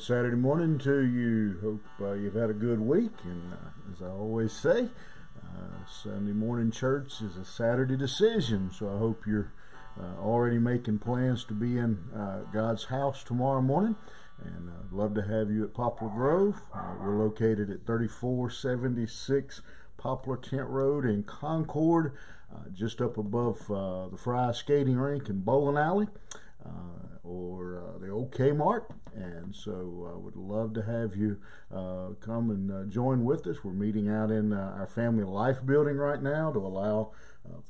Saturday morning to you. Hope uh, you've had a good week. And uh, as I always say, uh, Sunday morning church is a Saturday decision. So I hope you're uh, already making plans to be in uh, God's house tomorrow morning. And I'd love to have you at Poplar Grove. Uh, we're located at 3476 Poplar Tent Road in Concord, just up above the Fry Skating Rink and Bowling Alley. Uh, or uh, the old Kmart. And so I uh, would love to have you uh, come and uh, join with us. We're meeting out in our family life building right now to allow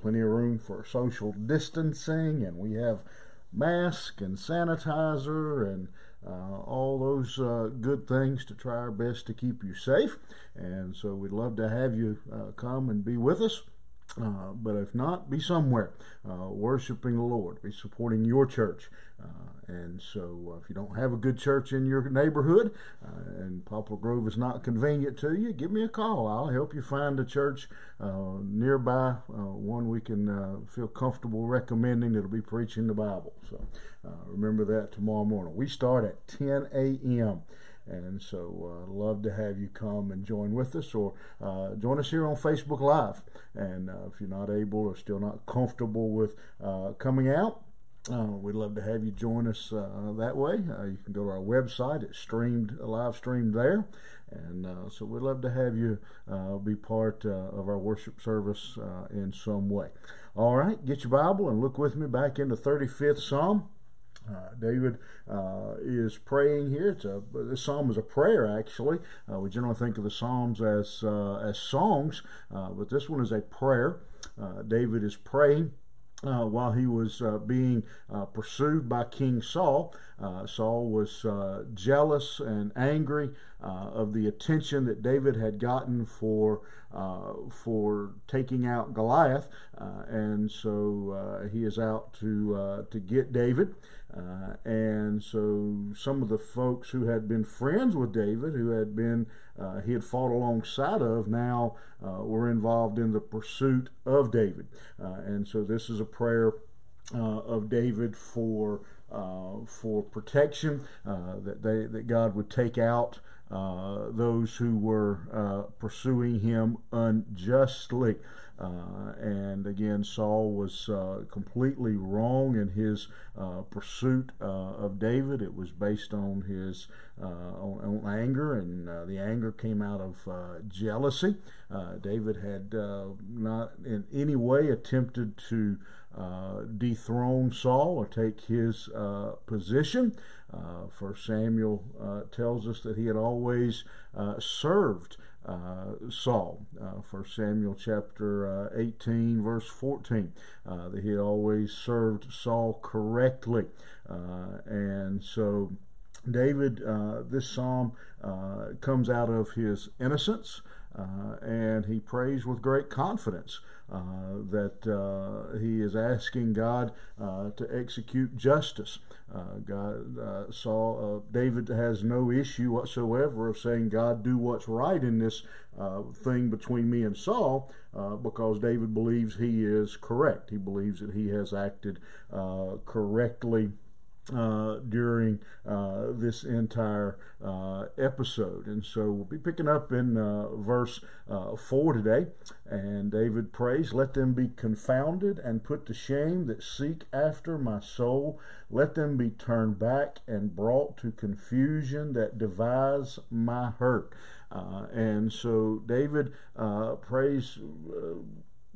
plenty of room for social distancing. And we have mask and sanitizer and uh, all those uh, good things to try our best to keep you safe. And so we'd love to have you uh, come and be with us. Uh, but if not, be somewhere uh, worshiping the Lord, be supporting your church. Uh, and so, uh, if you don't have a good church in your neighborhood uh, and Poplar Grove is not convenient to you, give me a call. I'll help you find a church nearby, one we can feel comfortable recommending that'll be preaching the Bible. So, remember that tomorrow morning. We start at 10 a.m. And so, uh, love to have you come and join with us, or uh, join us here on Facebook Live. And uh, if you're not able or still not comfortable with uh, coming out, uh, we'd love to have you join us uh, that way. you can go to our website; it's streamed, live streamed there, and so we'd love to have you be part of our worship service in some way. All right, get your Bible and look with me back into 35th Psalm. Uh, David uh, is praying here. It's a this psalm is a prayer actually. Uh, we generally think of the psalms as uh, as songs, uh, but this one is a prayer. Uh, David is praying. Uh, while he was uh, being pursued by King Saul, Saul was jealous and angry of the attention that David had gotten for for taking out Goliath, and so he is out to to get David. Uh, and so some of the folks who had been friends with David, who had been uh, he had fought alongside of, now uh, were involved in the pursuit of David. Uh, and so this is a prayer uh, of David for uh, for protection that they that God would take out. those who were pursuing him unjustly. Uh, and again, Saul was uh, completely wrong in his uh, pursuit uh, of David. It was based on his uh, on, on, anger, and the anger came out of jealousy. David had not in any way attempted to dethrone Saul or take his position. First Samuel tells us that he had always served uh, Saul. Uh, First Samuel chapter uh, 18, verse 14, uh, that he had always served Saul correctly. Uh, and so David, uh, this psalm comes out of his innocence. Uh, and he prays with great confidence uh, that uh, he is asking God uh, to execute justice. Uh, God uh, saw David has no issue whatsoever of saying, "God, do what's right in this thing between me and Saul," because David believes he is correct. He believes that he has acted correctly uh, during uh, this entire uh, episode. And so we'll be picking up in uh, verse uh, 4 today. And David prays, Let them be confounded and put to shame that seek after my soul. Let them be turned back and brought to confusion that devise my hurt. Uh, and so David prays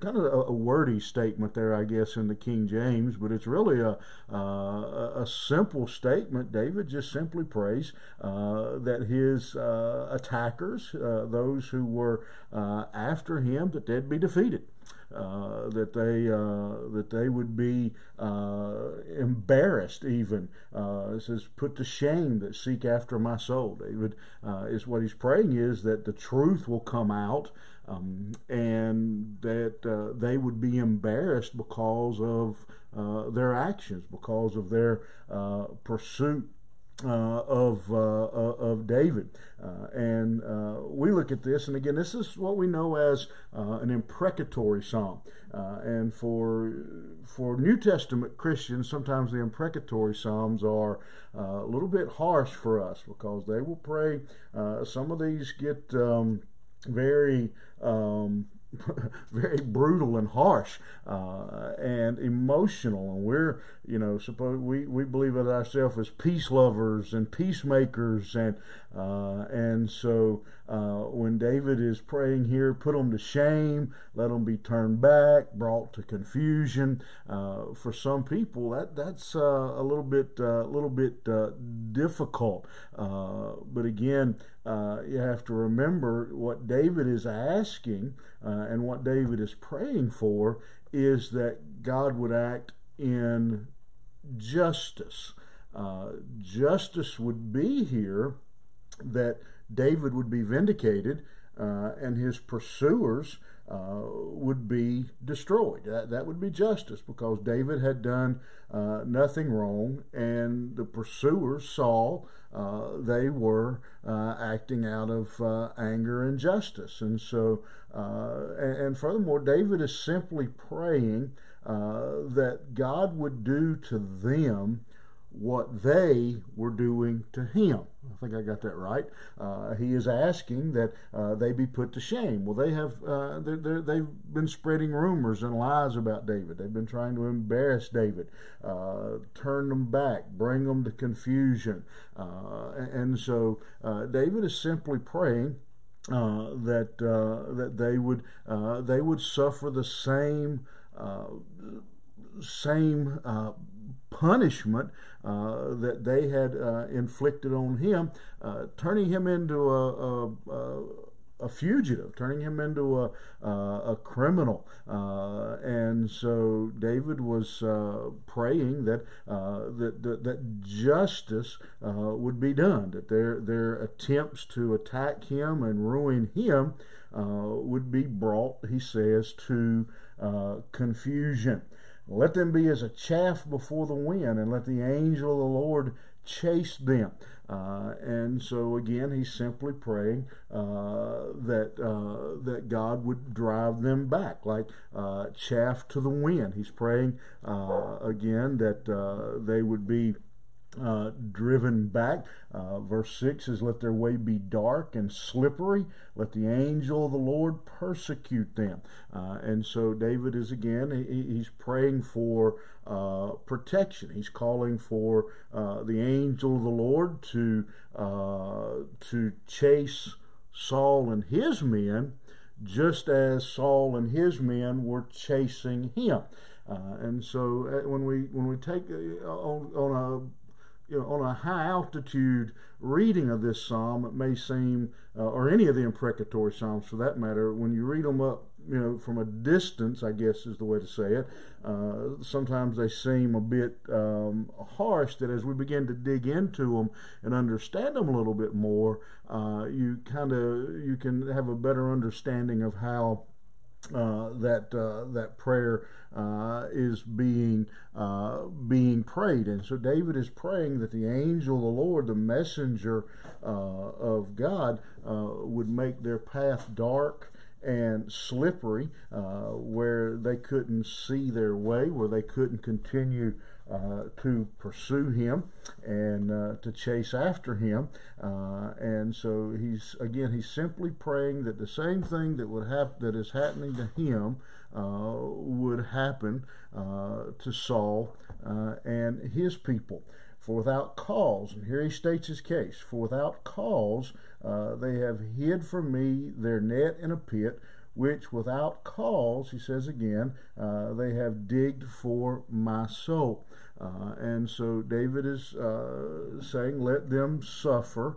kind of a, a, wordy statement there, I guess, in the King James, but it's really a uh, a simple statement. David just simply prays uh, that his uh, attackers, uh, those who were uh, after him, that they'd be defeated. Uh, that they uh, that they would be uh, embarrassed even it says put to shame that seek after my soul David is what he's praying is that the truth will come out um, and that uh, they would be embarrassed because of uh, their actions, because of their uh, pursuit uh, of uh, uh, of David, uh, and uh, we look at this, and again, this is what we know as an imprecatory psalm. and for for New Testament Christians, sometimes the imprecatory psalms are a little bit harsh for us because they will pray. some of these get um, very um, very brutal and harsh uh, and emotional. And we're, you know, suppose we, we believe of ourselves as peace lovers and peacemakers. And, uh, and so uh, when David is praying here, put them to shame, let them be turned back, brought to confusion. Uh, for some people, that that's uh, a little bit a little bit difficult. but again, you have to remember what David is asking and what David is praying for is that God would act in justice. Uh, justice would be here that David would be vindicated uh, and his pursuers uh, would be destroyed. That, that would be justice because David had done uh, nothing wrong, and the pursuers, Saul, uh, they were uh, acting out of uh, anger and justice. And so, and, and, furthermore, David is simply praying that God would do to them what they were doing to him. I think I got that right. Uh, he is asking that uh, they be put to shame. Well, they have uh, they have been spreading rumors and lies about David. They've been trying to embarrass David, uh, turn them back, bring them to confusion, uh, and so uh, David is simply praying. that that they would they would suffer the same same punishment uh, that they had uh, inflicted on him, uh, turning him into a, a, a, fugitive, turning him into a, a criminal. Uh, and so David was uh, praying that, that, that, that, justice would be done, that their, their attempts to attack him and ruin him would be brought, he says, to confusion. Let them be as a chaff before the wind, and let the angel of the Lord chase them. Uh, and so again, he's simply praying uh, that uh, that God would drive them back, like uh, chaff to the wind. He's praying uh, again that uh, they would be uh, driven back. Uh, verse 6 is, Let their way be dark and slippery. Let the angel of the Lord persecute them. Uh, and so David is again, he, he's praying for uh, protection. He's calling for uh, the angel of the Lord to, to chase Saul and his men just as Saul and his men were chasing him. Uh, and so uh, when we when we take uh, on, on a you know, on a high altitude reading of this psalm, it may seem, uh, or any of the imprecatory psalms for that matter, when you read them up, you know, from a distance, I guess is the way to say it, uh, sometimes they seem a bit um, harsh. That as we begin to dig into them and understand them a little bit more, uh, you kind of you can have a better understanding of how uh, that uh, that prayer uh, is being uh, being prayed, and so David is praying that the angel, the Lord, the messenger uh, of God, would make their path dark and slippery, where they couldn't see their way, where they couldn't continue uh, to pursue him and uh, to chase after him. Uh, and so he's again he's simply praying that the same thing that would happen that is happening to him uh, would happen uh, to Saul and his people. For without cause, and here he states his case, for without cause they have hid from me their net in a pit which without cause, he says again, uh, they have digged for my soul. Uh, and so David is uh, saying, let them suffer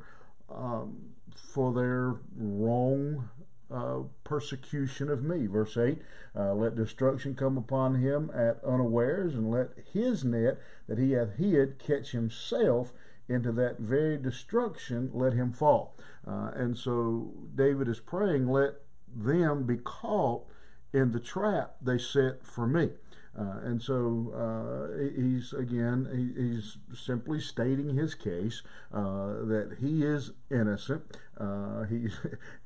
um, for their wrong uh, persecution of me. Verse 8 uh, Let destruction come upon him at unawares, and let his net that he hath hid catch himself into that very destruction, let him fall. Uh, and so David is praying, let them be caught in the trap they set for me. Uh, and so uh, he's again he, he's simply stating his case uh, that he is innocent. Uh, he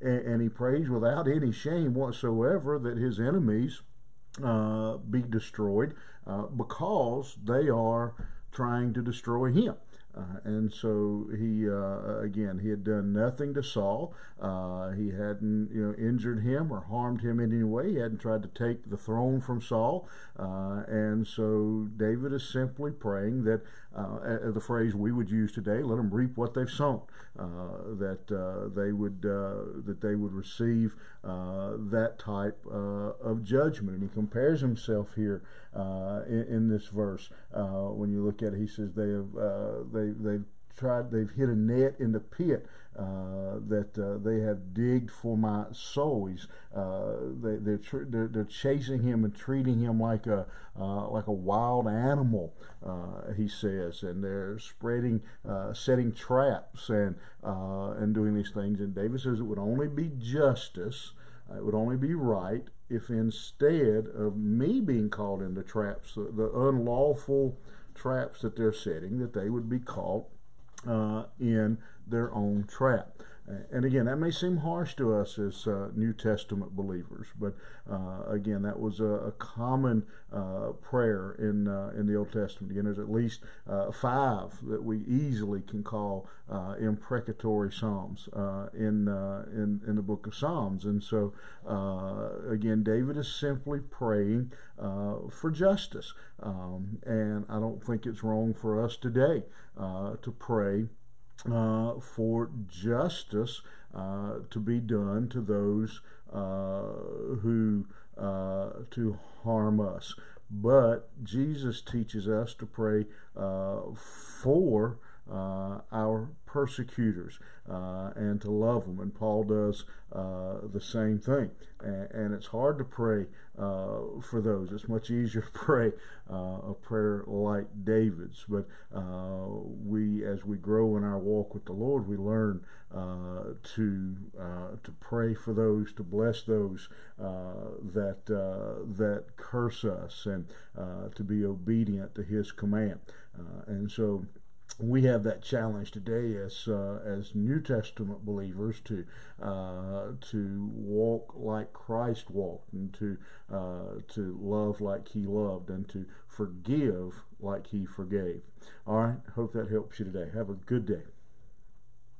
and, he prays without any shame whatsoever that his enemies uh, be destroyed uh, because they are trying to destroy him. Uh, and so he uh, again he had done nothing to Saul. Uh, he hadn't you know injured him or harmed him in any way. He hadn't tried to take the throne from Saul. Uh, and so David is simply praying that uh, the phrase we would use today, "Let them reap what they've sown," uh, that they would that they would receive that type of judgment. And he compares himself here in, in, this verse. when you look at it, he says they have they they they've tried they've hit a net in the pit uh, that uh, they have digged for my soul. He's uh, they, they're, they're, they're chasing him and treating him like a uh, like a wild animal. Uh, he says, and they're spreading uh, setting traps and and doing these things. And David says it would only be justice. It would only be right if instead of me being caught into traps, the, the unlawful traps that they're setting, that they would be caught uh, in their own trap. And again, that may seem harsh to us as uh, New Testament believers, but uh, again, that was a, a common uh, prayer in uh, in the Old Testament. Again, there's at least uh, five that we easily can call uh, imprecatory psalms in in in the book of Psalms. And so, again, David is simply praying for justice, um, and I don't think it's wrong for us today to pray uh, for justice uh, to be done to those uh, who uh, to harm us. But Jesus teaches us to pray uh, for uh, our persecutors uh, and to love them. And Paul does uh, the same thing. And, and, it's hard to pray uh, for those. It's much easier to pray uh, a prayer like David's. But uh, we, as we grow in our walk with the Lord, we learn to to pray for those, to bless those that that curse us, and to be obedient to His command. and so we have that challenge today as uh, as New Testament believers to uh, to walk like Christ walked and to uh, to love like He loved and to forgive like He forgave. All right, hope that helps you today. Have a good day.